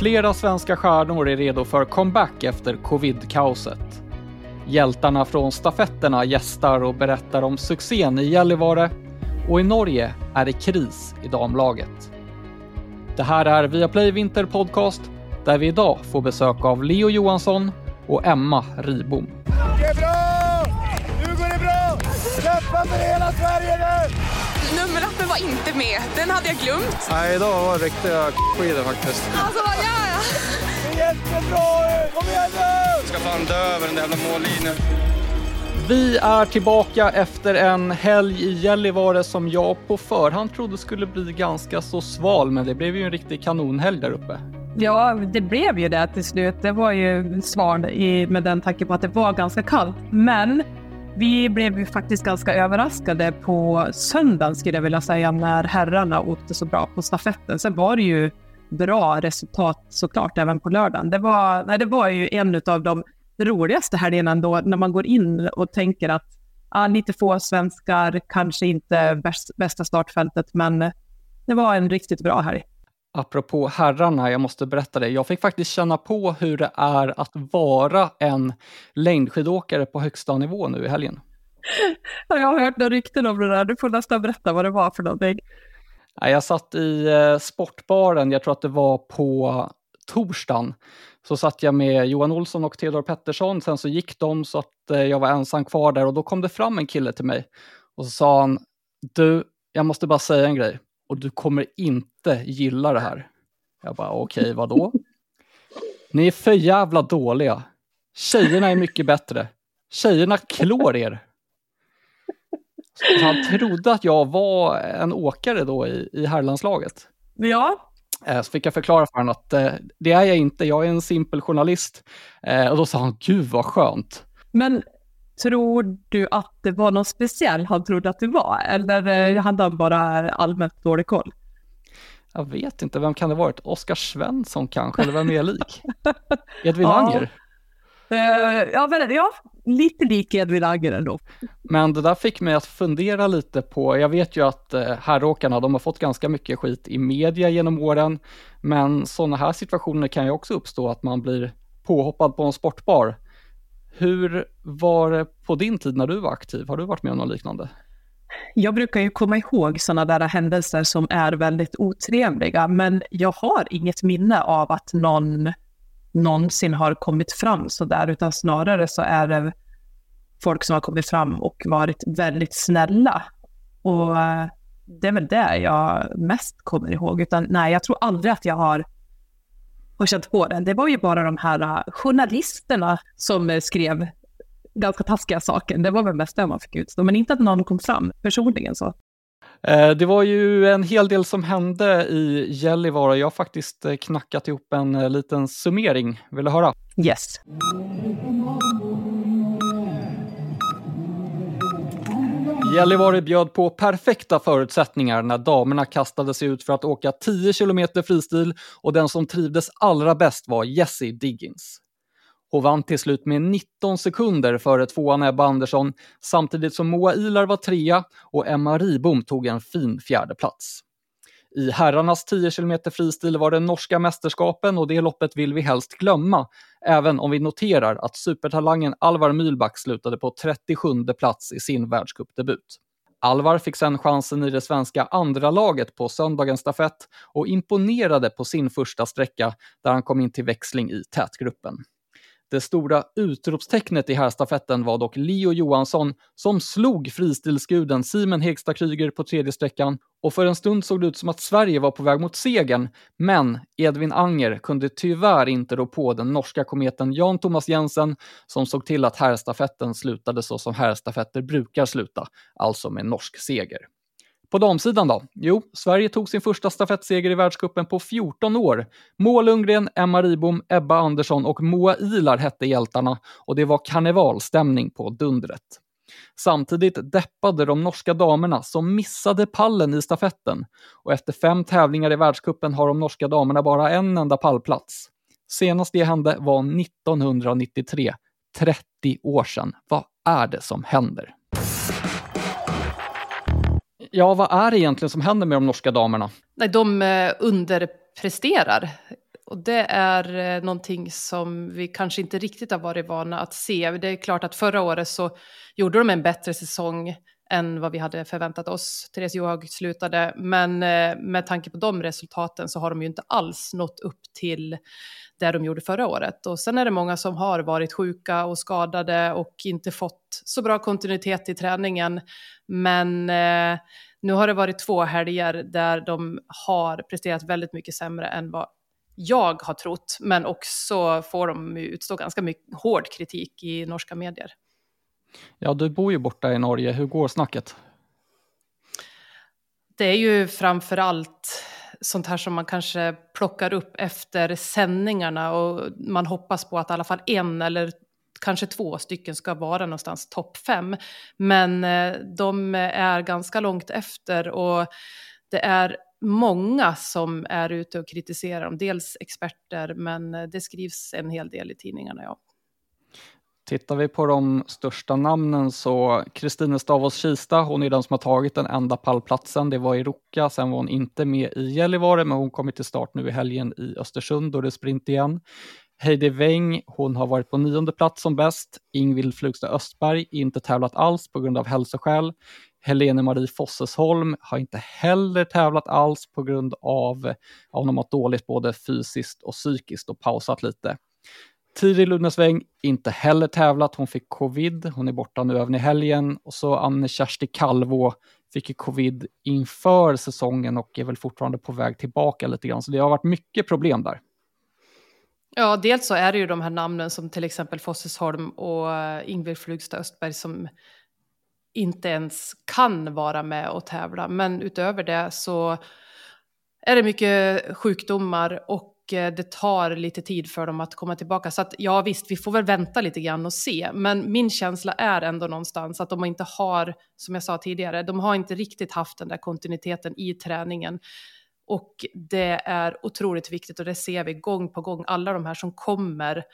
Flera svenska stjärnor är redo för comeback efter covid-kaoset. Hjältarna från stafetterna gästar och berättar om succén i Gällivare och i Norge är det kris i damlaget. Det här är Viaplay Vinter Podcast där vi idag får besök av Leo Johansson och Emma Ribom. Det är bra! Nu går det bra! Kämpa för hela Sverige nu! Nummerlappen var inte med. Den hade jag glömt. Nej, idag var det riktiga skidor faktiskt. Alltså, ja, ja. Det är jättebra ut! Kom igen nu! Ska fan dö över den där jävla mållinjen. Vi är tillbaka efter en helg i Gällivare som jag på förhand trodde skulle bli ganska så sval, men det blev ju en riktig kanonhelg där uppe. Ja, det blev ju det till slut. Det var ju sval i, med den tanke på att det var ganska kallt. Men vi blev ju faktiskt ganska överraskade på söndagen skulle jag vilja säga när herrarna åkte så bra på stafetten. Sen var det ju bra resultat såklart även på lördagen. Det var, nej, det var ju en av de roligaste helgerna ändå när man går in och tänker att ah, lite få svenskar, kanske inte bäst, bästa startfältet, men det var en riktigt bra helg. Apropå herrarna, jag måste berätta det. Jag fick faktiskt känna på hur det är att vara en längdskidåkare på högsta nivå nu i helgen. Jag har hört några rykten om det där. Du får nästan berätta vad det var för någonting. Jag satt i eh, sportbaren, jag tror att det var på torsdagen. Så satt jag med Johan Olsson och Theodor Pettersson, sen så gick de så att eh, jag var ensam kvar där och då kom det fram en kille till mig och så sa han, du, jag måste bara säga en grej och du kommer inte gilla det här. Jag bara, okej, okay, vadå? Ni är för jävla dåliga. Tjejerna är mycket bättre. Tjejerna klår er. Så han trodde att jag var en åkare då i, i herrlandslaget. Ja. Så fick jag förklara för honom att eh, det är jag inte, jag är en simpel journalist. Eh, och då sa han, gud vad skönt. Men tror du att det var någon speciell han trodde att du var? Eller eh, hade han bara allmänt dålig koll? Jag vet inte, vem kan det varit? Oskar Svensson kanske, eller vem är lik? Edvin ja. Anger? Uh, ja, men, ja, lite lik Edvin Anger ändå. Men det där fick mig att fundera lite på, jag vet ju att uh, herråkarna, de har fått ganska mycket skit i media genom åren, men sådana här situationer kan ju också uppstå, att man blir påhoppad på en sportbar. Hur var det på din tid när du var aktiv? Har du varit med om något liknande? Jag brukar ju komma ihåg sådana där händelser som är väldigt otrevliga, men jag har inget minne av att någon någonsin har kommit fram så där, utan snarare så är det folk som har kommit fram och varit väldigt snälla. Och eh, det är väl det jag mest kommer ihåg, utan nej, jag tror aldrig att jag har, har känt på det. Det var ju bara de här eh, journalisterna som eh, skrev ganska taskiga saker. Det var väl mest det man fick utstå, men inte att någon kom fram personligen så. Eh, det var ju en hel del som hände i Gällivare. Jag har faktiskt eh, knackat ihop en eh, liten summering. Vill du höra? Yes. Gällivare bjöd på perfekta förutsättningar när damerna kastade sig ut för att åka 10 kilometer fristil och den som trivdes allra bäst var Jessie Diggins. Hon vann till slut med 19 sekunder före tvåan Ebba Andersson, samtidigt som Moa Ilar var trea och Emma Ribom tog en fin fjärde plats. I herrarnas 10 km fristil var det norska mästerskapen och det loppet vill vi helst glömma, även om vi noterar att supertalangen Alvar Mylback slutade på 37 plats i sin världscupdebut. Alvar fick sedan chansen i det svenska andra laget på söndagens stafett och imponerade på sin första sträcka där han kom in till växling i tätgruppen. Det stora utropstecknet i herrstafetten var dock Leo Johansson som slog fristilsguden Simon Hegstad Kryger på tredje sträckan och för en stund såg det ut som att Sverige var på väg mot segern, men Edvin Anger kunde tyvärr inte rå på den norska kometen Jan Thomas Jensen som såg till att herrstafetten slutade så som herrstafetter brukar sluta, alltså med norsk seger. På damsidan då? Jo, Sverige tog sin första stafettseger i världskuppen på 14 år. Moa Lundgren, Emma Ribom, Ebba Andersson och Moa Ilar hette hjältarna och det var karnevalstämning på dundret. Samtidigt deppade de norska damerna som missade pallen i stafetten och efter fem tävlingar i världskuppen har de norska damerna bara en enda pallplats. Senast det hände var 1993, 30 år sedan. Vad är det som händer? Ja, vad är det egentligen som händer med de norska damerna? Nej, de eh, underpresterar. Och det är eh, någonting som vi kanske inte riktigt har varit vana att se. Det är klart att förra året så gjorde de en bättre säsong än vad vi hade förväntat oss. Therese Johaug slutade, men eh, med tanke på de resultaten så har de ju inte alls nått upp till det de gjorde förra året. Och sen är det många som har varit sjuka och skadade och inte fått så bra kontinuitet i träningen. Men eh, nu har det varit två helger där de har presterat väldigt mycket sämre än vad jag har trott, men också får de utstå ganska mycket hård kritik i norska medier. Ja, du bor ju borta i Norge. Hur går snacket? Det är ju framför allt sånt här som man kanske plockar upp efter sändningarna och man hoppas på att i alla fall en eller kanske två stycken ska vara någonstans topp fem. Men eh, de är ganska långt efter och det är många som är ute och kritiserar dem. Dels experter, men eh, det skrivs en hel del i tidningarna. Ja. Tittar vi på de största namnen så Kristine Stavås Kista, hon är den som har tagit den enda pallplatsen. Det var i Ruka, sen var hon inte med i Gällivare, men hon kommer till start nu i helgen i Östersund och det är sprint igen. Heidi Weng, hon har varit på nionde plats som bäst. Ingvild Flugstad Östberg, inte tävlat alls på grund av hälsoskäl. Helene Marie Fossesholm har inte heller tävlat alls på grund av att hon har mått dåligt både fysiskt och psykiskt och pausat lite. Tiril Ludnesväng, inte heller tävlat, hon fick covid, hon är borta nu även i helgen. Och så Anne-Kersti Kalvå fick covid inför säsongen och är väl fortfarande på väg tillbaka lite grann. Så det har varit mycket problem där. Ja, dels så är det ju de här namnen som till exempel Fossesholm och eh, Ingvild Flugstad Östberg som inte ens kan vara med och tävla. Men utöver det så är det mycket sjukdomar och Eh, det tar lite tid för dem att komma tillbaka. Så att ja visst, vi får väl vänta lite grann och se. Men min känsla är ändå någonstans att de inte har, som jag sa tidigare, de har inte riktigt haft den där kontinuiteten i träningen. Och det är otroligt viktigt och det ser vi gång på gång, alla de här som kommer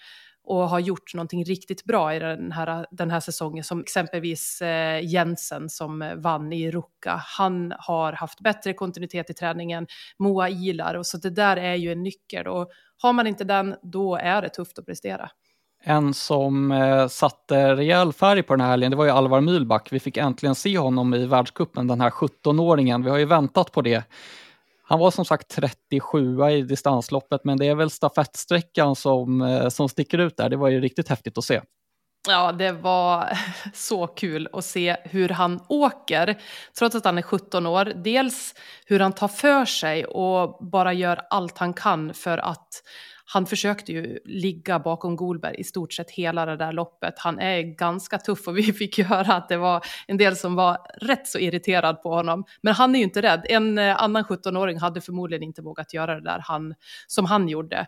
och har gjort någonting riktigt bra i den här, den här säsongen, som exempelvis eh, Jensen som eh, vann i Ruka. Han har haft bättre kontinuitet i träningen, Moa Ilar, och så det där är ju en nyckel. Och har man inte den, då är det tufft att prestera. En som eh, satte rejäl färg på den här helgen, det var ju Alvar Mylback. Vi fick äntligen se honom i världskuppen, den här 17-åringen. Vi har ju väntat på det. Han var som sagt 37 i distansloppet, men det är väl stafettsträckan som, eh, som sticker ut där. Det var ju riktigt häftigt att se. Ja, det var så kul att se hur han åker, trots att han är 17 år. Dels hur han tar för sig och bara gör allt han kan för att han försökte ju ligga bakom Golberg i stort sett hela det där loppet. Han är ganska tuff och vi fick ju höra att det var en del som var rätt så irriterad på honom. Men han är ju inte rädd. En eh, annan 17-åring hade förmodligen inte vågat göra det där han, som han gjorde.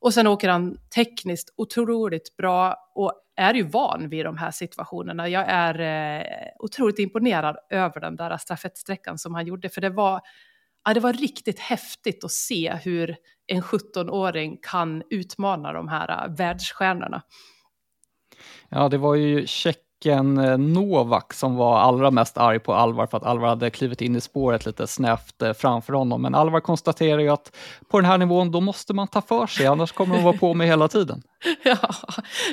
Och sen åker han tekniskt otroligt bra och är ju van vid de här situationerna. Jag är eh, otroligt imponerad över den där stafettsträckan som han gjorde, för det var ja, det var riktigt häftigt att se hur en 17-åring kan utmana de här äh, världsstjärnorna. Ja, det var ju tjecken en eh, Novak som var allra mest arg på Alvar för att Alvar hade klivit in i spåret lite snävt eh, framför honom. Men Alvar konstaterar ju att på den här nivån, då måste man ta för sig, annars kommer de vara på mig hela tiden. ja,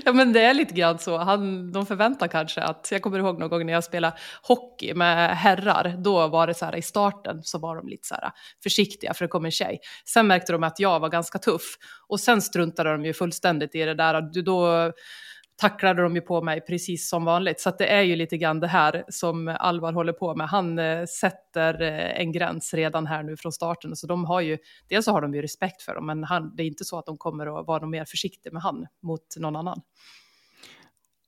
ja, men det är lite grann så. Han, de förväntar kanske att, jag kommer ihåg någon gång när jag spelade hockey med herrar, då var det så här i starten så var de lite så här ah, försiktiga för det kom en tjej. Sen märkte de att jag var ganska tuff och sen struntade de ju fullständigt i det där. Då tacklade de ju på mig precis som vanligt. Så det är ju lite grann det här som Alvar håller på med. Han eh, sätter eh, en gräns redan här nu från starten. Så de har ju, dels så har de ju respekt för dem, men han, det är inte så att de kommer att vara mer försiktiga med han mot någon annan.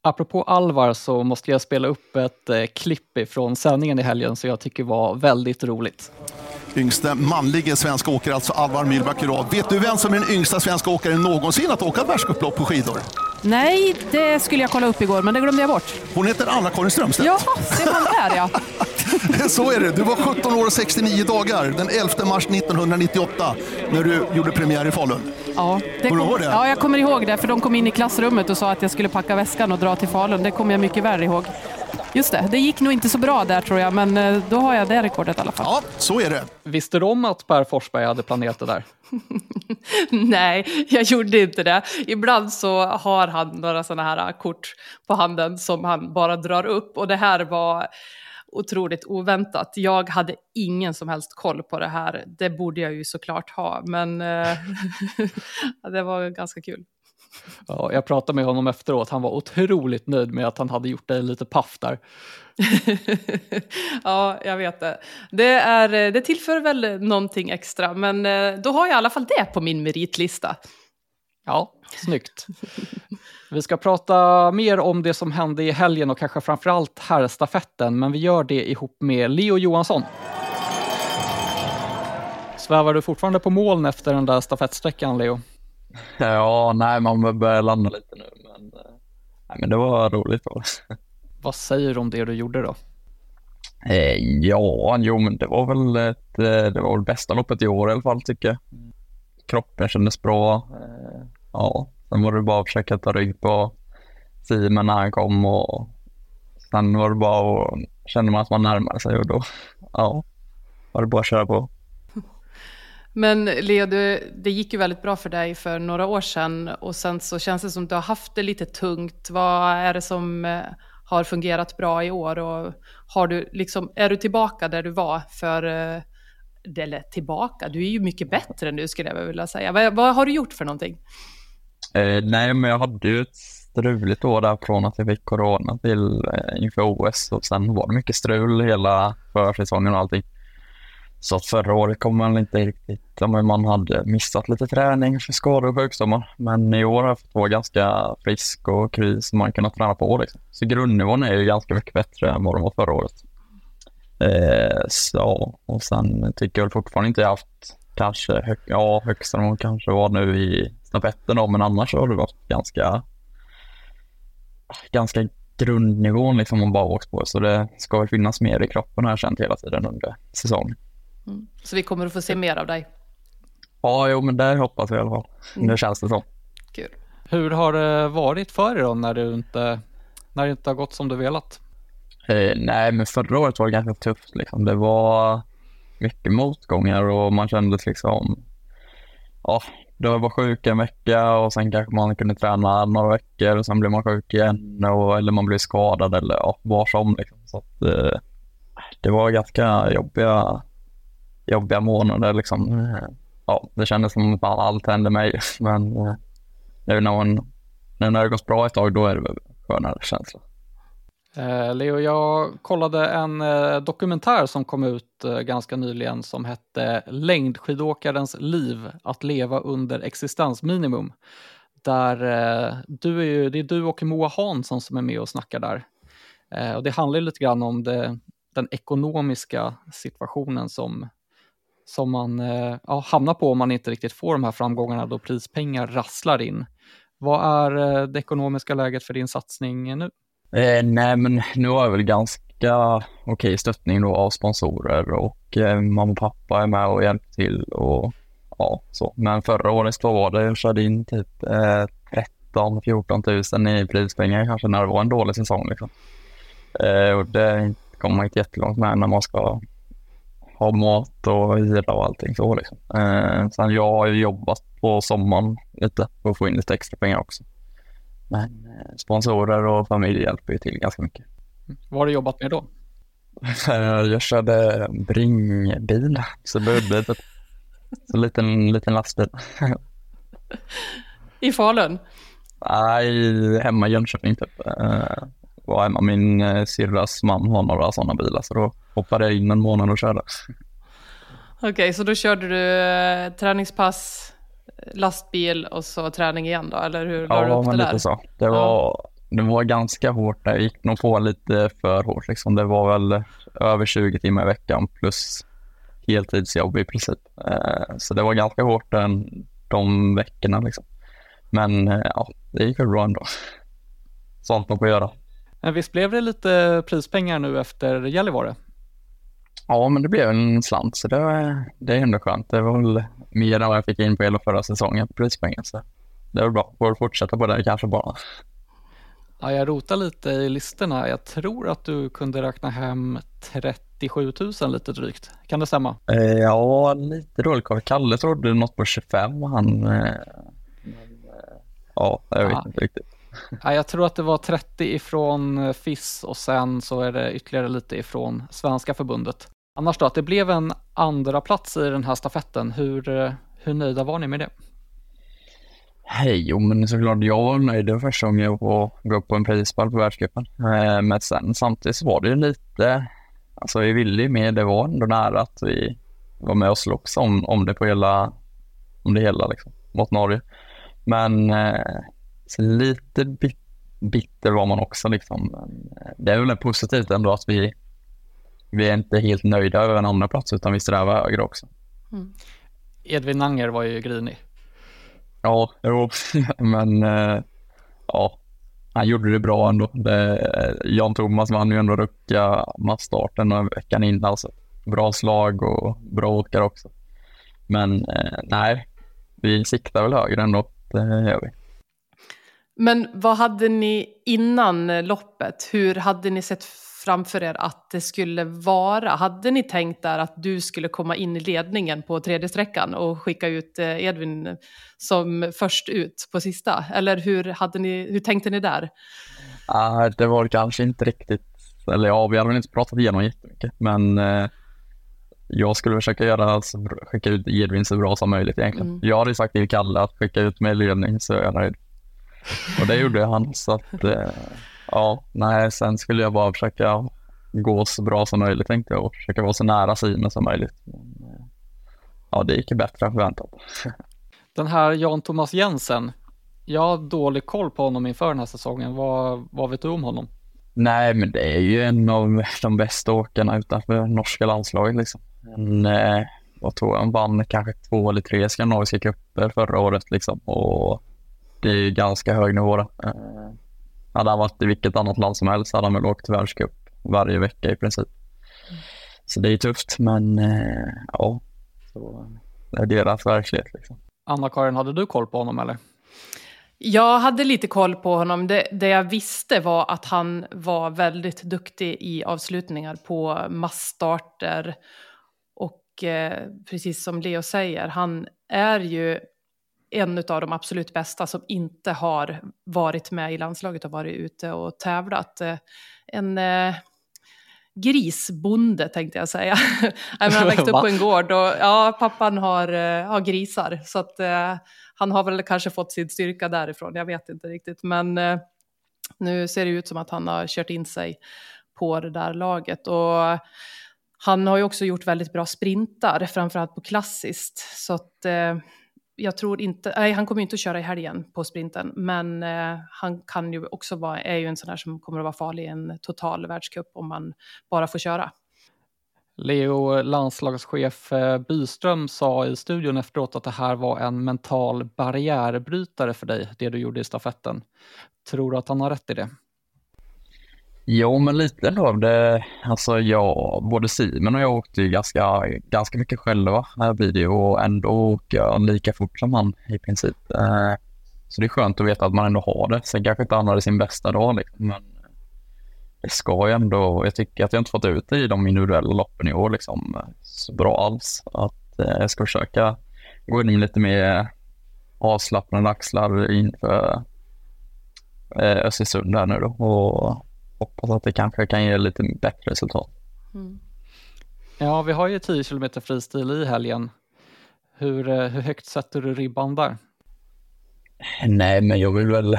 Apropå Alvar så måste jag spela upp ett eh, klipp från sändningen i helgen som jag tycker var väldigt roligt. Yngste manlige svenska åkare, alltså Alvar rad. Vet du vem som är den yngsta svenska åkaren någonsin att åka världscuplopp på skidor? Nej, det skulle jag kolla upp igår, men det glömde jag bort. Hon heter Anna-Karin Strömstedt. Ja, det var där ja. Så är det. Du var 17 år och 69 dagar den 11 mars 1998 när du gjorde premiär i Falun. Ja, det ihåg det? Ja, jag kommer ihåg det, för de kom in i klassrummet och sa att jag skulle packa väskan och dra till Falun. Det kommer jag mycket väl ihåg. Just det, det gick nog inte så bra där tror jag, men eh, då har jag det rekordet i alla fall. Ja, så är det. Visste du om att Per Forsberg hade planerat det där? Nej, jag gjorde inte det. Ibland så har han några sådana här äh, kort på handen som han bara drar upp och det här var otroligt oväntat. Jag hade ingen som helst koll på det här. Det borde jag ju såklart ha, men äh, det var ganska kul. Ja, jag pratade med honom efteråt. Han var otroligt nöjd med att han hade gjort dig lite paff där. ja, jag vet det. Det, är, det tillför väl någonting extra, men eh, då har jag i alla fall det på min meritlista. Ja, snyggt. Vi ska prata mer om det som hände i helgen och kanske framförallt herrstafetten, men vi gör det ihop med Leo Johansson. Svävar du fortfarande på moln efter den där stafettsträckan, Leo? Ja, nej, man börjar landa lite nu, men, eh, nej, men det var roligt. Då. Vad säger du om det du gjorde då? Eh, ja, jo, men det var väl ett, eh, det var väl bästa loppet i år i alla fall tycker jag. Kroppen kändes bra. Eh, ja, sen var det bara att försöka ta rygg på Simon när han kom och sen var det bara att kände man att man närmade sig och då, ja, var det bara att köra på. Men Leo, det, det gick ju väldigt bra för dig för några år sedan och sen så känns det som att du har haft det lite tungt. Vad är det som eh, har fungerat bra i år och har du liksom, är du tillbaka där du var för, eh, eller tillbaka, du är ju mycket bättre nu skulle jag vilja säga. Vad, vad har du gjort för någonting? Eh, nej, men jag hade ju ett struligt år där från att jag fick corona till eh, inför OS och sen var det mycket strul hela försäsongen och allting. Så att förra året kom man inte riktigt, man hade missat lite träning för skador och sjukdomar. Men i år har jag fått vara ganska frisk och kry så man kunnat träna på. Liksom. Så grundnivån är ju ganska mycket bättre än vad den var förra året. Eh, så, och sen tycker jag fortfarande inte jag haft kanske, hög, ja högsta nivån kanske var nu i stafetten då, men annars har det varit ganska, ganska grundnivån liksom man bara åkt på. Så det ska väl finnas mer i kroppen har jag känt hela tiden under säsongen. Mm. Så vi kommer att få se mer av dig? Ja, jo, men det hoppas vi i alla fall. Mm. Det känns det som. Kul. Hur har det varit för dig då när, du inte, när det inte har gått som du velat? Eh, nej, men förra året var det ganska tufft. Liksom. Det var mycket motgångar och man kände liksom, ja, då var sjuk en vecka och sen kanske man kunde träna några veckor och sen blev man sjuk igen och, eller man blev skadad eller ja, var som. Liksom. Så att, eh, det var ganska jobbiga jobbiga månader liksom. Ja, det kändes som att allt hände mig, men eh, nu när, man, när det har gått bra ett tag, då är det skönare känsla. Eh, Leo, jag kollade en eh, dokumentär som kom ut eh, ganska nyligen som hette Längdskidåkarens liv, att leva under existensminimum. Där du är ju, det är du och Moa Hansson som är med och snackar där. Och det handlar lite grann om det, den ekonomiska situationen som som man eh, ja, hamnar på om man inte riktigt får de här framgångarna då prispengar rasslar in. Vad är eh, det ekonomiska läget för din satsning nu? Eh, nej, men nu har jag väl ganska okej okay, stöttning då av sponsorer och eh, mamma och pappa är med och hjälper till och ja, så. Men förra året då var det, jag körde in typ eh, 13 14 000 i prispengar kanske när det var en dålig säsong liksom. Eh, och det kommer man inte jättelångt med när man ska ha mat och hyra och allting så liksom. Eh, sen jag har ju jobbat på sommaren lite för att få in lite extra pengar också. Men eh, sponsorer och familj hjälper ju till ganska mycket. Vad har du jobbat med då? jag körde bringbil, så budbil. Så liten, liten lastbil. I Falun? Nej, hemma i Jönköping typ. Eh, var hemma. Min eh, syrras man har några sådana bilar så då hoppade jag in en månad och körde. Okej, okay, så då körde du eh, träningspass, lastbil och så träning igen då, eller hur ja, du upp det där? lite så. Det var, det var ganska hårt där. Jag gick nog på lite för hårt liksom. Det var väl över 20 timmar i veckan plus heltidsjobb i princip. Eh, så det var ganska hårt den, de veckorna liksom. Men eh, ja, det gick väl bra ändå. Sånt man får göra. Men visst blev det lite prispengar nu efter Gällivare? Ja, men det blev en slant, så det, det är ändå skönt. Det var väl mer än vad jag fick in på hela förra säsongen på prispengar, så det var bra. Får fortsätta på det kanske bara. Ja, jag rotar lite i listorna. Jag tror att du kunde räkna hem 37 000 lite drygt. Kan det stämma? Eh, ja, lite dålig koll. Kalle trodde något på 25 han... Eh, eh, ja, jag vet Ja. inte riktigt. Ja, jag tror att det var 30 ifrån eh, FIS och sen så är det ytterligare lite ifrån Svenska förbundet. Annars då, att det blev en andra plats i den här stafetten. Hur, eh, hur nöjda var ni med det? Hej, jo men såklart jag var nöjd första gången jag var gå upp på en prispall på världscupen. Eh, men sen samtidigt så var det ju lite, alltså vi ville ju mer, det var ändå nära att vi var med och slogs om, om det på hela, om det hela liksom, mot Norge. Men eh, så lite bit, bitter var man också liksom. Men, eh, det är väl positivt ändå att vi, vi är inte helt nöjda över en andra plats utan vi strävar högre också. Edvin Nanger var ju grinig. Ja, jo, men eh, ja, han gjorde det bra ändå. Det, Jan Thomas vann ju ändå rucka massstarten och veckan innan. Så bra slag och bra åkare också. Men eh, nej, vi siktar väl högre ändå. Det gör vi. Men vad hade ni innan loppet? Hur hade ni sett framför er att det skulle vara? Hade ni tänkt där att du skulle komma in i ledningen på tredje sträckan och skicka ut eh, Edvin som först ut på sista? Eller hur, hade ni, hur tänkte ni där? Ah, det var kanske inte riktigt, eller ja, vi hade väl inte pratat igenom jättemycket, men eh, jag skulle försöka göra, skicka ut Edvin så bra som möjligt egentligen. Mm. Jag hade sagt till Kalle att skicka ut mig i ledning så är jag nöjd. Och det gjorde han, så att eh, ja, nej, sen skulle jag bara försöka gå så bra som möjligt tänkte jag och försöka vara så nära Simon som möjligt. Men, eh, ja, det gick bättre än förväntat. Den här Jan Thomas Jensen, jag har dålig koll på honom inför den här säsongen. Vad, vad vet du om honom? Nej, men det är ju en av de bästa åkarna utanför norska landslaget liksom. En, eh, vad tror jag, han vann kanske två eller tre skandinaviska cuper förra året liksom och det är ju ganska hög nivå då. Eh, hade han varit i vilket annat land som helst hade han väl åkt världscup varje vecka i princip. Så det är ju tufft, men eh, ja, så det är deras verklighet liksom. Anna-Karin, hade du koll på honom eller? Jag hade lite koll på honom. Det, det jag visste var att han var väldigt duktig i avslutningar på massstarter. Och eh, precis som Leo säger, han är ju en av de absolut bästa som inte har varit med i landslaget och varit ute och tävlat. Eh, En eh, grisbonde tänkte jag säga. Han växte upp på en gård och ja, pappan har, eh, har grisar. Så att eh, han har väl kanske fått sin styrka därifrån, jag vet inte riktigt. Men eh, nu ser det ut som att han har kört in sig på det där laget. Och han har ju också gjort väldigt bra sprintar, framförallt på klassiskt. Så att eh, jag tror inte, nej han kommer ju inte att köra i helgen på sprinten, men eh, han kan ju också vara, är ju en sån här som kommer att vara farlig i en total världscup om man bara får köra. Leo, landslagschef eh, Byström, sa i studion efteråt att det här var en mental barriärbrytare för dig, det du gjorde i stafetten. Tror du att han har rätt i det? Jo, men lite ändå. Det, alltså jag, både Simon och jag åkte ju ganska, ganska mycket själva eh, här blir det och ändå åker jag lika fort som han i princip. Eh, så det är skönt att veta att man ändå har det. Sen kanske inte han hade sin bästa dag liksom, men det ska ju ändå, jag tycker att jag inte fått ut det i de individuella loppen i år liksom så bra alls. Att eh, jag ska försöka gå in med lite mer avslappnade axlar inför Östersund här nu då och hoppas att det kanske kan ge lite bättre resultat. Ja, vi har ju 10 km fristil i helgen. Hur, eh, hur högt sätter du ribban där? Nej, men jag vill väl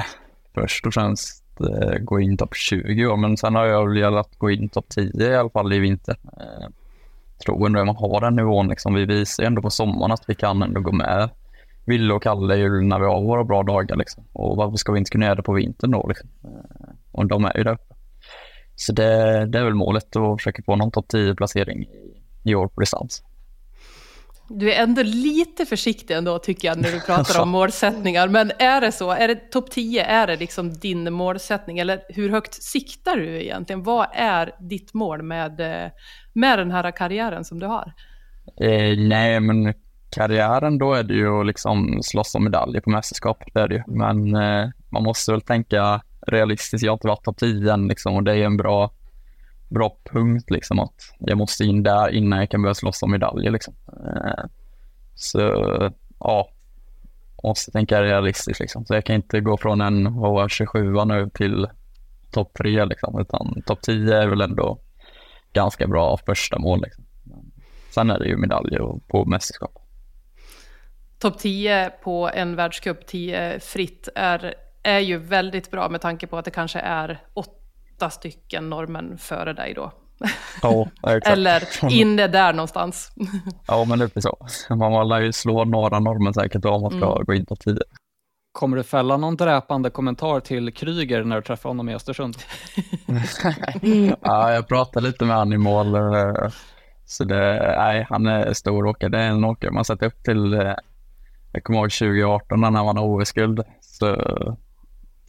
först och främst eh, gå in topp 20 år, men sen har jag väl velat gå in topp 10 i alla fall i vinter. Eh, tror ändå att man har den nivån liksom. Vi visar ju ändå på sommaren att vi kan ändå gå med Ville och Kalle ju när vi har våra bra dagar liksom. Och varför ska vi inte kunna göra det på vintern då liksom? Eh, och de är ju där uppe. Så det, det är väl målet att försöka få någon topp 10 placering i, i år på distans. Du är ändå lite försiktig ändå tycker jag när du pratar om målsättningar. Men är det så? Är det topp 10? Är det liksom din målsättning? Eller hur högt siktar du egentligen? Vad är ditt mål med, med den här karriären som du har? Eh, nej, men karriären då är det ju att liksom slåss om medaljer på mästerskap. Det är det ju. Men eh, man måste väl tänka realistiskt. Jag har inte varit topp 10 än liksom, och det är en bra, bra punkt liksom att jag måste in där innan jag kan börja slåss om medaljer liksom. Eh, så ja, måste tänka realistiskt liksom. Så jag kan inte gå från en HR27 nu till topp 3 liksom, utan topp 10 är väl ändå ganska bra första mål liksom. Sen är det ju medaljer på mästerskap. Topp 10 på en världscup, 10 fritt, är, är ju väldigt bra med tanke på att det kanske är åtta stycken norrmän före dig då. Ja, exakt. Eller inne där någonstans. ja, men lite så. Man lär ju slå några norrmän säkert om man ska mm. gå in på 10. Kommer du fälla någon dräpande kommentar till Kryger när du träffar honom i Östersund? ja, jag pratade lite med honom i mål. Så det, nej, han är stor åkare. Det är en åkare man sett upp till. Eh, jag kommer ihåg 2018 när han vann OS-guld. Så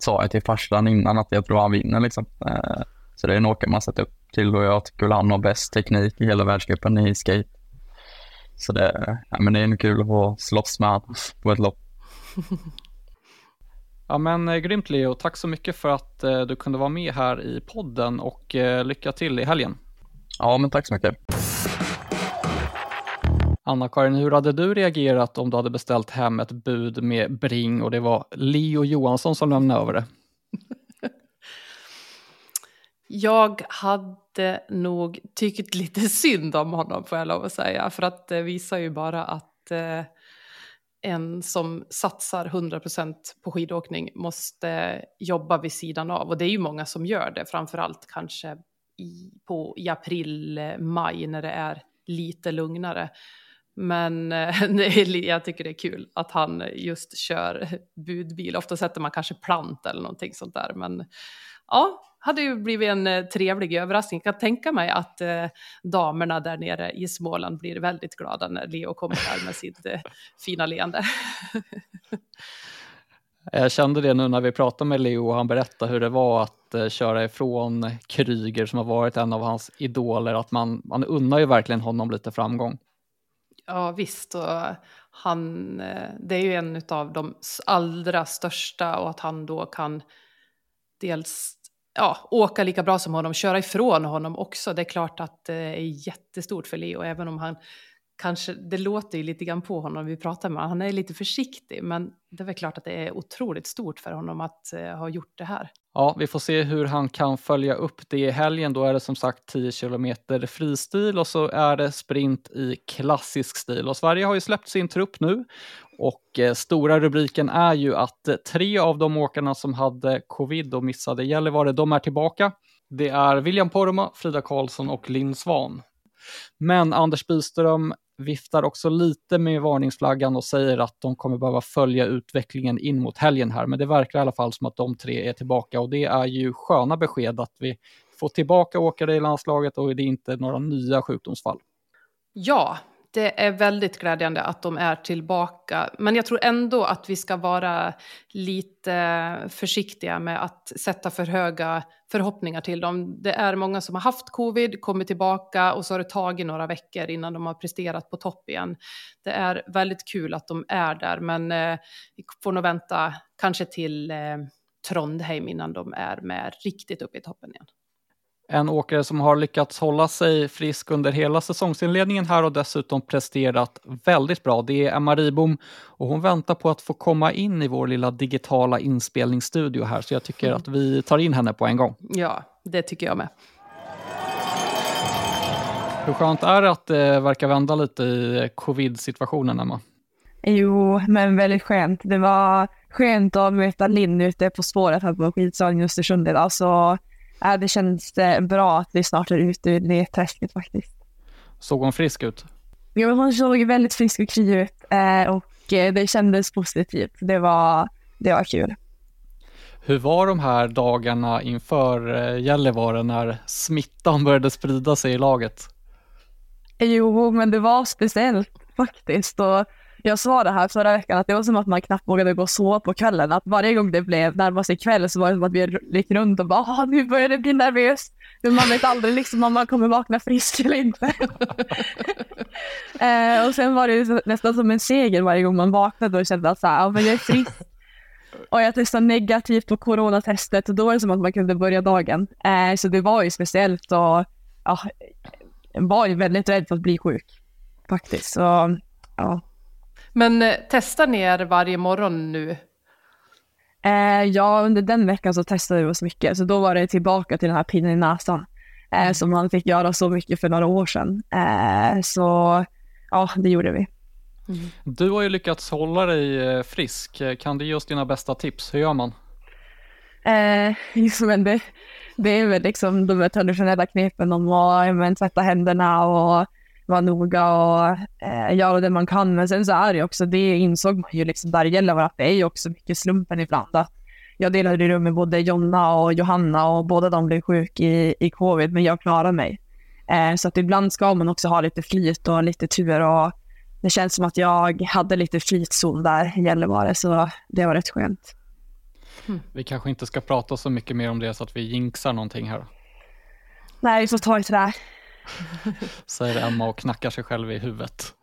sa jag till farsan innan att jag tror han vinner liksom. Eh, så det är en åkare man sett upp till och jag tycker han har bäst teknik i hela världscupen i skate. Så det, ja, men det är kul att få slåss med honom på ett lopp. Ja men eh, grymt Leo, tack så mycket för att eh, du kunde vara med här i podden och eh, lycka till i helgen. Ja men tack så mycket. Anna-Karin, hur hade du reagerat om du hade beställt hem ett bud med Bring och det var Leo Johansson som lämnade över det? Jag hade nog tyckt lite synd om honom får jag lov att säga, för att det visar ju bara att eh, en som satsar 100% på skidåkning måste jobba vid sidan av. Och det är ju många som gör det, framförallt kanske i, på, i april, eh, maj när det är lite lugnare. Men eh, jag tycker det är kul att han just kör budbil. Ofta sätter man kanske plant eller någonting sånt där. Men ja, hade ju blivit en eh, trevlig överraskning. Jag kan tänka mig att eh, damerna där nere i Småland blir väldigt glada när Leo kommer där med sitt eh, fina leende. Jag kände det nu när vi pratade med Leo och han berättade hur det var att eh, köra ifrån Kryger som har varit en av hans idoler, att man, man unnar ju verkligen honom lite framgång. Ja visst, och han, eh, det är ju en av de allra största och att han då kan dels ja, åka lika bra som honom, köra ifrån honom också. Det är klart att det är jättestort för Leo, även om han kanske, det låter ju lite grann på honom vi pratar med, han är lite försiktig, men det är väl klart att det är otroligt stort för honom att eh, ha gjort det här. Ja, vi får se hur han kan följa upp det i helgen. Då är det som sagt 10 kilometer fristil och så är det sprint i klassisk stil. Och Sverige har ju släppt sin trupp nu och eh, stora rubriken är ju att eh, tre av de åkarna som hade covid och missade Gällivare, de är tillbaka. Det är William Poromaa, Frida Karlsson och Linn Svan. Men Anders Byström viftar också lite med varningsflaggan och säger att de kommer behöva följa utvecklingen in mot helgen här. Men det verkar i alla fall som att de tre är tillbaka och det är ju sköna besked att vi får tillbaka åkare i landslaget och det är inte några nya sjukdomsfall. Ja, det är väldigt glädjande att de är tillbaka. Men jag tror ändå att vi ska vara lite eh, försiktiga med att sätta för höga förhoppningar till dem. Det är många som har haft covid, kommit tillbaka och så har det tagit några veckor innan de har presterat på topp igen. Det är väldigt kul att de är där, men eh, vi får nog vänta kanske till eh, Trondheim innan de är med riktigt uppe i toppen igen. En åkare som har lyckats hålla sig frisk under hela säsongsinledningen här och dessutom presterat väldigt bra. Det är Emma Ribom och hon väntar på att få komma in i vår lilla digitala inspelningsstudio här så jag tycker mm. att vi tar in henne på en gång. Ja, det tycker jag med. Hur skönt är det att det verkar vända lite i covid-situationen, Emma? Jo, men väldigt skönt. Det var skönt att möta Linn ute på spåret här på skidsagan i Östersund idag. Så äh, det känns eh, bra att vi snart är ute ur det träsket faktiskt. Såg hon frisk ut? Ja, men hon såg väldigt frisk och kry ut eh, och eh, det kändes positivt. Det var, det var kul. Hur var de här dagarna inför Gällivare när smittan började sprida sig i laget? Jo, men det var speciellt faktiskt. Och jag sa det här förra veckan att det var som att man knappt vågade gå och sova på kvällen. Att varje gång det blev närmast kväll så var det som att vi gick runt och bara ah, nu börjar det bli nervöst. Men man vet aldrig liksom om man kommer vakna frisk eller inte. eh, och sen var det nästan som en seger varje gång man vaknade och kände att så här, ja, men jag är frisk. och jag testade negativt på coronatestet och då var det som att man kunde börja dagen. Eh, så det var ju speciellt och ja, jag var ju väldigt rädd för att bli sjuk faktiskt. Så, ja. Men eh, testar ni er varje morgon nu? Eh, ja, under den veckan så testade vi oss mycket, så då var det tillbaka till den här pinnen i näsan eh, som man fick göra så mycket för några år sedan. Eh, så ja, det gjorde vi. Mm. Du har ju lyckats hålla dig eh, frisk. Kan du ge oss dina bästa tips? Hur gör man? Eh, men det, det är väl liksom de traditionella knepen om att men, tvätta händerna och vara noga och eh, göra det man kan. Men sen så är det också, det insåg man ju liksom där det gäller att det är ju också mycket slumpen ibland. Att jag delade rum med både Jonna och Johanna och båda de blev sjuka i, i covid, men jag klarade mig. Eh, så att ibland ska man också ha lite flyt och lite tur och det känns som att jag hade lite flytzon där i Gällivare, så det var rätt skönt. Mm. Vi kanske inte ska prata så mycket mer om det så att vi jinxar någonting här. Nej, vi får ta i trä. Säger Emma och knackar sig själv i huvudet.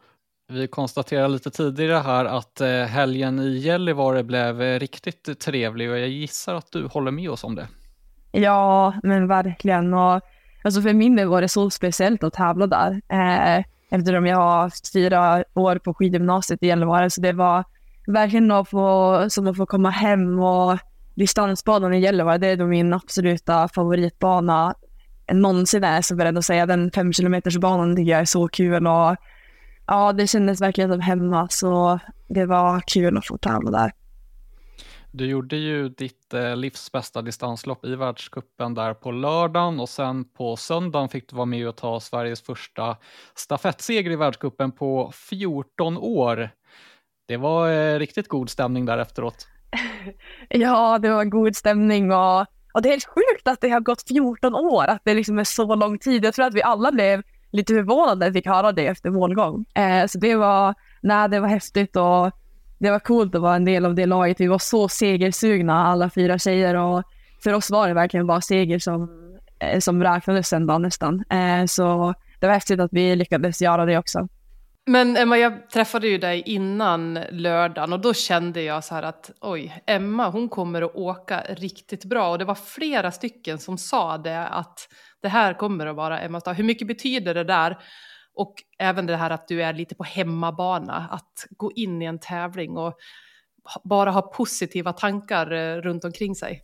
Vi konstaterade lite tidigare här att eh, helgen i Gällivare blev eh, riktigt trevlig och jag gissar att du håller med oss om det. Ja, men verkligen. Och, alltså för min del var det så speciellt att tävla där. Eh, eftersom jag har haft fyra år på skidgymnasiet i Gällivare, så det var verkligen att få, som att få komma hem och distansbanan i Gällivare, det är då min absoluta favoritbana någonsin är, så beredd att säga. Den fem kilometers banan tycker jag är så kul och ja, det kändes verkligen som hemma, så det var kul att få tävla där. Du gjorde ju ditt eh, livs bästa distanslopp i världskuppen där på lördagen och sen på söndagen fick du vara med och ta Sveriges första stafettseger i världskuppen på 14 år. Det var eh, riktigt god stämning där efteråt. ja, det var god stämning och, och det är helt sjukt att det har gått 14 år, att det liksom är så lång tid. Jag tror att vi alla blev lite förvånade när vi fick höra det efter målgång. Eh, så det var, nej, det var häftigt och det var coolt att vara en del av det laget. Vi var så segersugna alla fyra tjejer och för oss var det verkligen bara seger som, eh, som räknades en dag nästan. Eh, så det var häftigt att vi lyckades göra det också. Men Emma, jag träffade ju dig innan lördagen och då kände jag så här att oj, Emma hon kommer att åka riktigt bra och det var flera stycken som sa det att det här kommer att vara Emmas dag. Hur mycket betyder det där? Och även det här att du är lite på hemmabana, att gå in i en tävling och bara ha positiva tankar eh, runt omkring sig.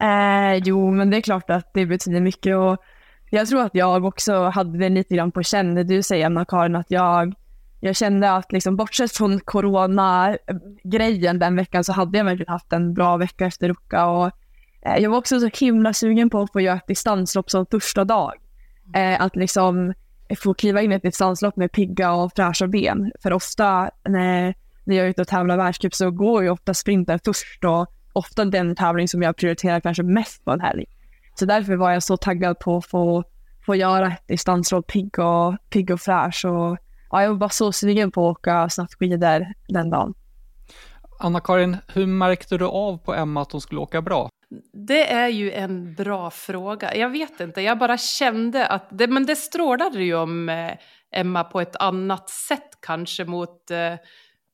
Eh, jo, men det är klart att det betyder mycket och jag tror att jag också hade det lite grann på känn du säger Anna-Karin att jag, jag kände att liksom bortsett från corona-grejen den veckan så hade jag verkligen haft en bra vecka efter Ruka och eh, jag var också så himla sugen på att få göra ett distanslopp som första dag. Eh, att liksom få kliva in i ett distanslopp med pigga och fräscha ben. För ofta när, när jag är ute och tävlar världscup så går ju ofta sprinten först och ofta den tävling som jag prioriterar kanske mest på en helg. Så därför var jag så taggad på att få, få göra ett distanslopp pigg och, pigg och fräsch. Och, ja, jag var bara så sugen på att åka snabbskidor den dagen. Anna-Karin, hur märkte du av på Emma att hon skulle åka bra? Det är ju en bra fråga. Jag vet inte, jag bara kände att, det, men det strålade ju om eh, Emma på ett annat sätt kanske mot eh,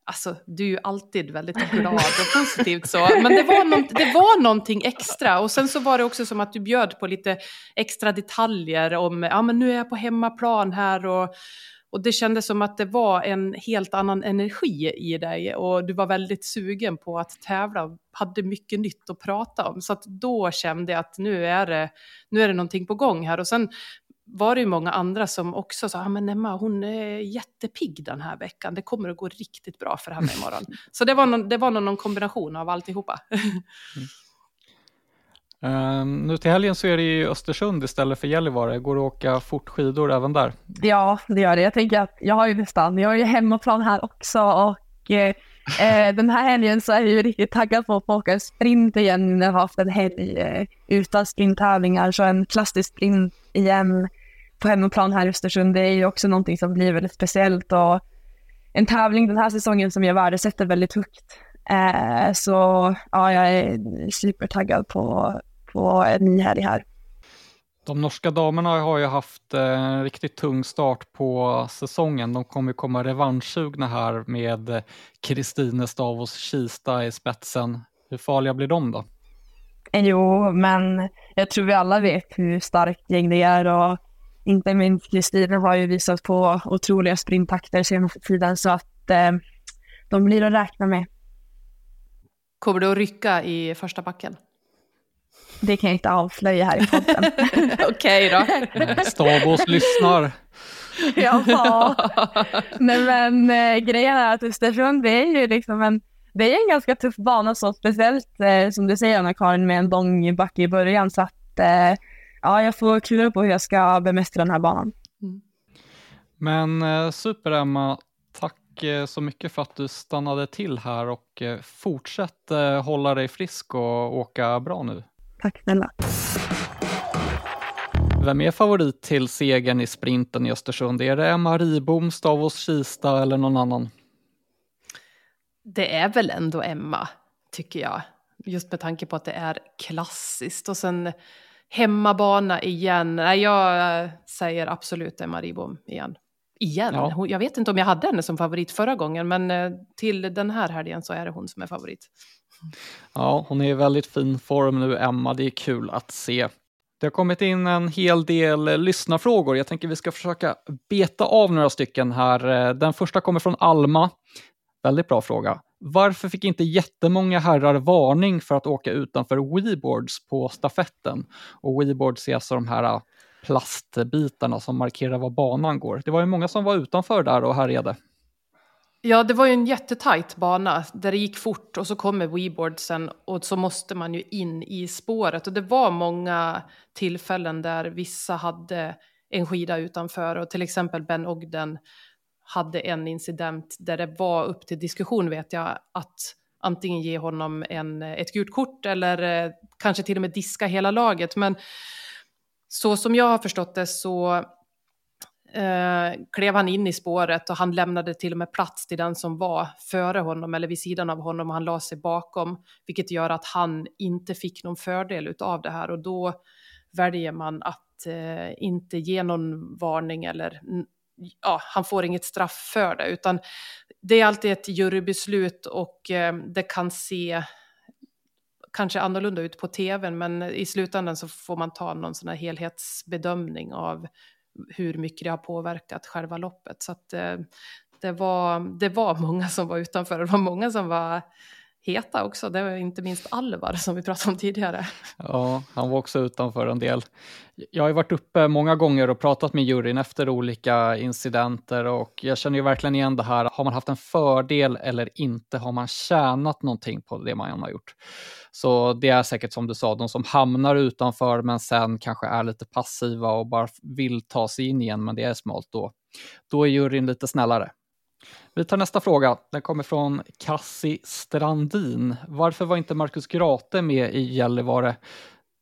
Alltså, du är ju alltid väldigt glad och positivt så. Men det var, något, det var någonting extra. Och sen så var det också som att du bjöd på lite extra detaljer om, ja men nu är jag på hemmaplan här och, och det kändes som att det var en helt annan energi i dig och du var väldigt sugen på att tävla och hade mycket nytt att prata om. Så att då kände jag att nu är det, nu är det någonting på gång här. Och sen var det ju många andra som också sa, ah, men Emma hon är jättepigg den här veckan, det kommer att gå riktigt bra för henne imorgon. Så det var någon, det var någon kombination av alltihopa. mm. Um, nu till helgen så är det i Östersund istället för Gällivare. Går det att åka fort skidor även där? Ja, det gör det. Jag tänker att jag har ju nästan, jag har ju hemmaplan här också och eh, eh, den här helgen så är jag ju riktigt taggad på att åka sprint igen. Jag har haft en helg eh, utan sprinttävlingar, så en klassisk sprint igen på hemmaplan här i Östersund. Det är ju också någonting som blir väldigt speciellt och en tävling den här säsongen som jag värdesätter väldigt högt. Eh, så ja, jag är supertaggad på, på en ny helg här. De norska damerna har ju haft en riktigt tung start på säsongen. De kommer komma revanschsugna här med Kristine Stavos Kista i spetsen. Hur farliga blir de då? Jo, men jag tror vi alla vet hur starkt gäng det är och inte minst Kristina har ju visat på otroliga sprinttakter senaste tiden så att eh, de blir att räkna med. Kommer du att rycka i första backen? Det kan jag inte avslöja här i podden. Okej då. Stavås lyssnar. ja, nej men eh, grejen är att Östersund det är ju liksom en, det är en ganska tuff bana så speciellt eh, som du säger Anna-Karin med en lång backe i början så att eh, ja, jag får klura på hur jag ska bemästra den här banan. Mm. Men eh, super Emma, tack eh, så mycket för att du stannade till här och eh, fortsätt eh, hålla dig frisk och åka bra nu. Tack snälla. Vem är favorit till segern i sprinten i Östersund? Är det Emma Ribom, Stavås Kista eller någon annan? Det är väl ändå Emma, tycker jag. Just med tanke på att det är klassiskt. Och sen hemmabana igen. Nej, jag eh, säger absolut Emma Ribom igen. Igen? Ja. Jag vet inte om jag hade henne som favorit förra gången, men eh, till den här helgen så är det hon som är favorit. Ja, hon är i väldigt fin form nu, Emma. Det är kul att se. Det har kommit in en hel del eh, lyssnarfrågor. Jag tänker vi ska försöka beta av några stycken här. Eh, den första kommer från Alma. Väldigt bra fråga. Varför fick inte jättemånga herrar varning för att åka utanför weboards på stafetten? Och weboards är alltså de här eh, plastbitarna som markerar var banan går. Det var ju många som var utanför där och härjade. Ja, det var ju en jättetajt bana där det gick fort och så kommer weboardsen och så måste man ju in i spåret. Och det var många tillfällen där vissa hade en skida utanför och till exempel Ben Ogden hade en incident där det var upp till diskussion vet jag att antingen ge honom en, ett gult kort eller eh, kanske till och med diska hela laget. Men så som jag har förstått det så eh, klev han in i spåret och han lämnade till och med plats till den som var före honom eller vid sidan av honom och han la sig bakom, vilket gör att han inte fick någon fördel av det här. Och då väljer man att eh, inte ge någon varning eller ja, han får inget straff för det, utan det är alltid ett jurybeslut och eh, det kan se kanske annorlunda ut på tvn, men i slutändan så får man ta någon sån här helhetsbedömning av hur mycket det har påverkat själva loppet. Så att, eh, det, var, det var många som var utanför, det var många som var heta också. Det var inte minst Alvar som vi pratade om tidigare. Ja, han var också utanför en del. Jag har ju varit uppe många gånger och pratat med juryn efter olika incidenter och jag känner ju verkligen igen det här. Har man haft en fördel eller inte? Har man tjänat någonting på det man har gjort? Så det är säkert som du sa, de som hamnar utanför men sen kanske är lite passiva och bara vill ta sig in igen, men det är smalt då. Då är juryn lite snällare. Vi tar nästa fråga. Den kommer från Kassi Strandin. Varför var inte Marcus Grate med i Gällivare?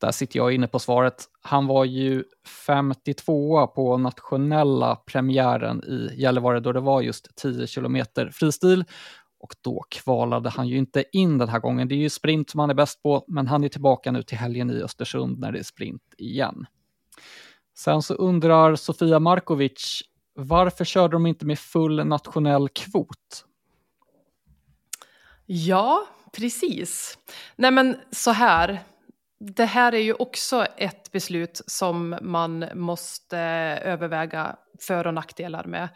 Där sitter jag inne på svaret. Han var ju 52 på nationella premiären i Gällivare då det var just 10 kilometer fristil och då kvalade han ju inte in den här gången. Det är ju sprint som han är bäst på, men han är tillbaka nu till helgen i Östersund när det är sprint igen. Sen så undrar Sofia Markovic, varför körde de inte med full nationell kvot? Ja, precis. Nej men så här, det här är ju också ett beslut som man måste eh, överväga för och nackdelar med.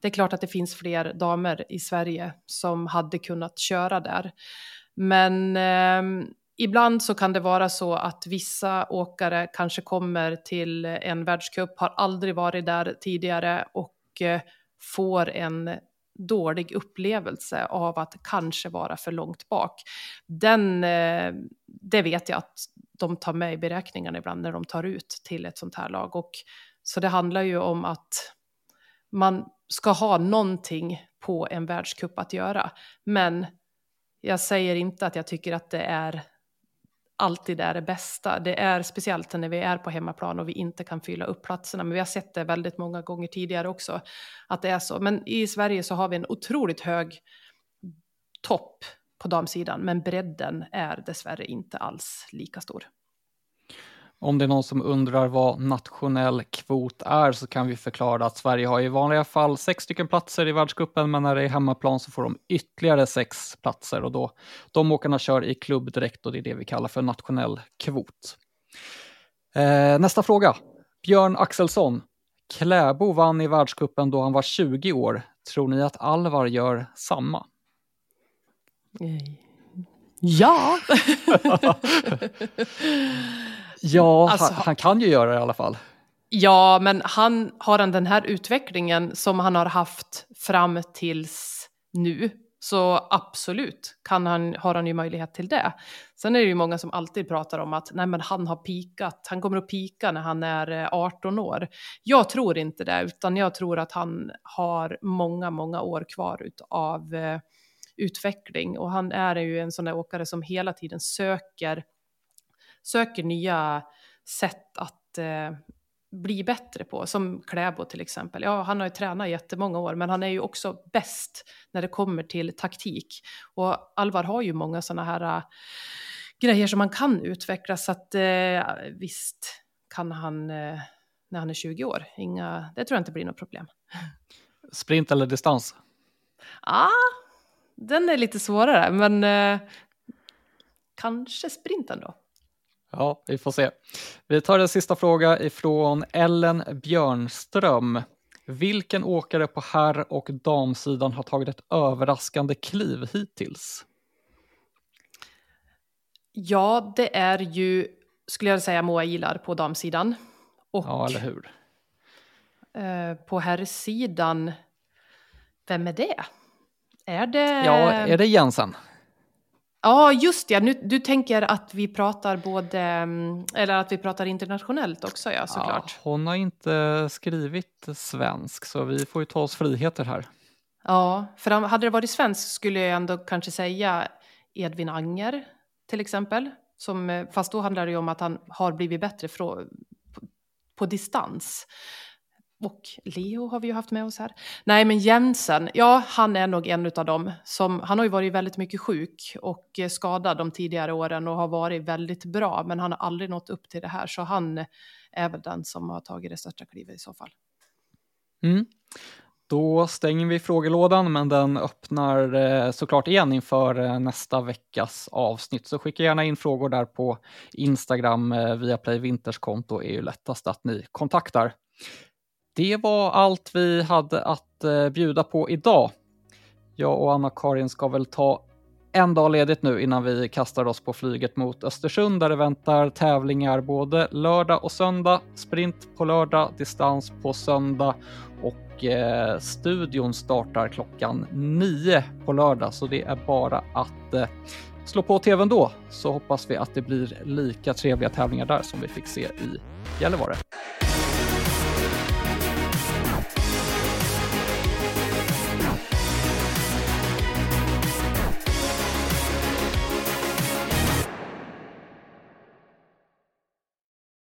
Det är klart att det finns fler damer i Sverige som hade kunnat köra där. Men eh, ibland så kan det vara så att vissa åkare kanske kommer till en världscup, har aldrig varit där tidigare och eh, får en dålig upplevelse av att kanske vara för långt bak. Den, eh, det vet jag att de tar med i beräkningarna ibland när de tar ut till ett sånt här lag. Och, så det handlar ju om att man ska ha någonting på en världscup att göra. Men jag säger inte att jag tycker att det är alltid är det bästa. Det är speciellt när vi är på hemmaplan och vi inte kan fylla upp platserna. Men vi har sett det väldigt många gånger tidigare också, att det är så. Men i Sverige så har vi en otroligt hög topp på damsidan, men bredden är dessvärre inte alls lika stor. Om det är någon som undrar vad nationell kvot är så kan vi förklara att Sverige har i vanliga fall sex stycken platser i världscupen men när det är hemmaplan så får de ytterligare sex platser och då de åkarna kör i klubb direkt och det är det vi kallar för nationell kvot. Eh, nästa fråga. Björn Axelsson. Kläbo vann i världscupen då han var 20 år. Tror ni att Alvar gör samma? Ja! ja, Alltså- han, han kan ju göra det i alla fall. Ja, men han har han den här utvecklingen som han har haft fram tills nu. Så absolut kan han, har han ju möjlighet till det. Sen är det ju många som alltid pratar om att nej, men han har pikat. Han kommer att pika när han är eh, 18 år. Jag tror inte det, utan jag tror att han har många, många år kvar av eh, utveckling. Och han är ju en sån där åkare som hela tiden söker, söker nya sätt att eh, bli bättre på, som Kläbo till exempel. Ja, han har ju tränat jättemånga år, men han är ju också bäst när det kommer till taktik. Och Alvar har ju många sådana här äh, grejer som man kan utveckla, så att eh, visst kan han eh, när han är 20 år. Inga, det tror jag inte blir något problem. Sprint eller distans? Ah, den är lite svårare, men kanske sprinten då. Ja, vi får se. Vi tar en sista fråga ifrån Ellen Björnström. Vilken åkare på herr och damsidan har tagit ett överraskande kliv hittills? Ja, det är ju, skulle jag säga, Moa Ilar på damsidan. Och Ja, eller hur? eh, på herrsidan, vem är det? Är det... Ja, är det Jensen? Ja, just det. Nu, du tänker att vi pratar både, mm, eller att vi pratar internationellt också, ja, såklart. Ja, hon har inte skrivit svensk, så vi får ju ta oss friheter här. Ja, för hade det varit svensk skulle jag ändå kanske säga Edvin Anger, till exempel. Som, eh, fast då handlar det ju om att han har blivit bättre på, på distans. Och Leo har vi ju haft med oss här. Nej, men Jensen, ja, han är nog en av dem. Som, han har ju varit väldigt mycket sjuk och skadad de tidigare åren och har varit väldigt bra, men han har aldrig nått upp till det här, så han är väl den som har tagit det största klivet i så fall. Mm. Då stänger vi frågelådan, men den öppnar eh, såklart igen inför eh, nästa veckas avsnitt. Så skicka gärna in frågor där på Instagram eh, via Play Vinters konto är ju lättast att ni kontaktar. Det var allt vi hade att eh, bjuda på idag. Jag och Anna-Karin ska väl ta en dag ledigt nu innan vi kastar oss på flyget mot Östersund där det väntar tävlingar både lördag och söndag. Sprint på lördag, distans på söndag och eh, studion startar klockan nio på lördag så det är bara att eh, slå på tvn då så hoppas vi att det blir lika trevliga tävlingar där som vi fick se i Gällivare.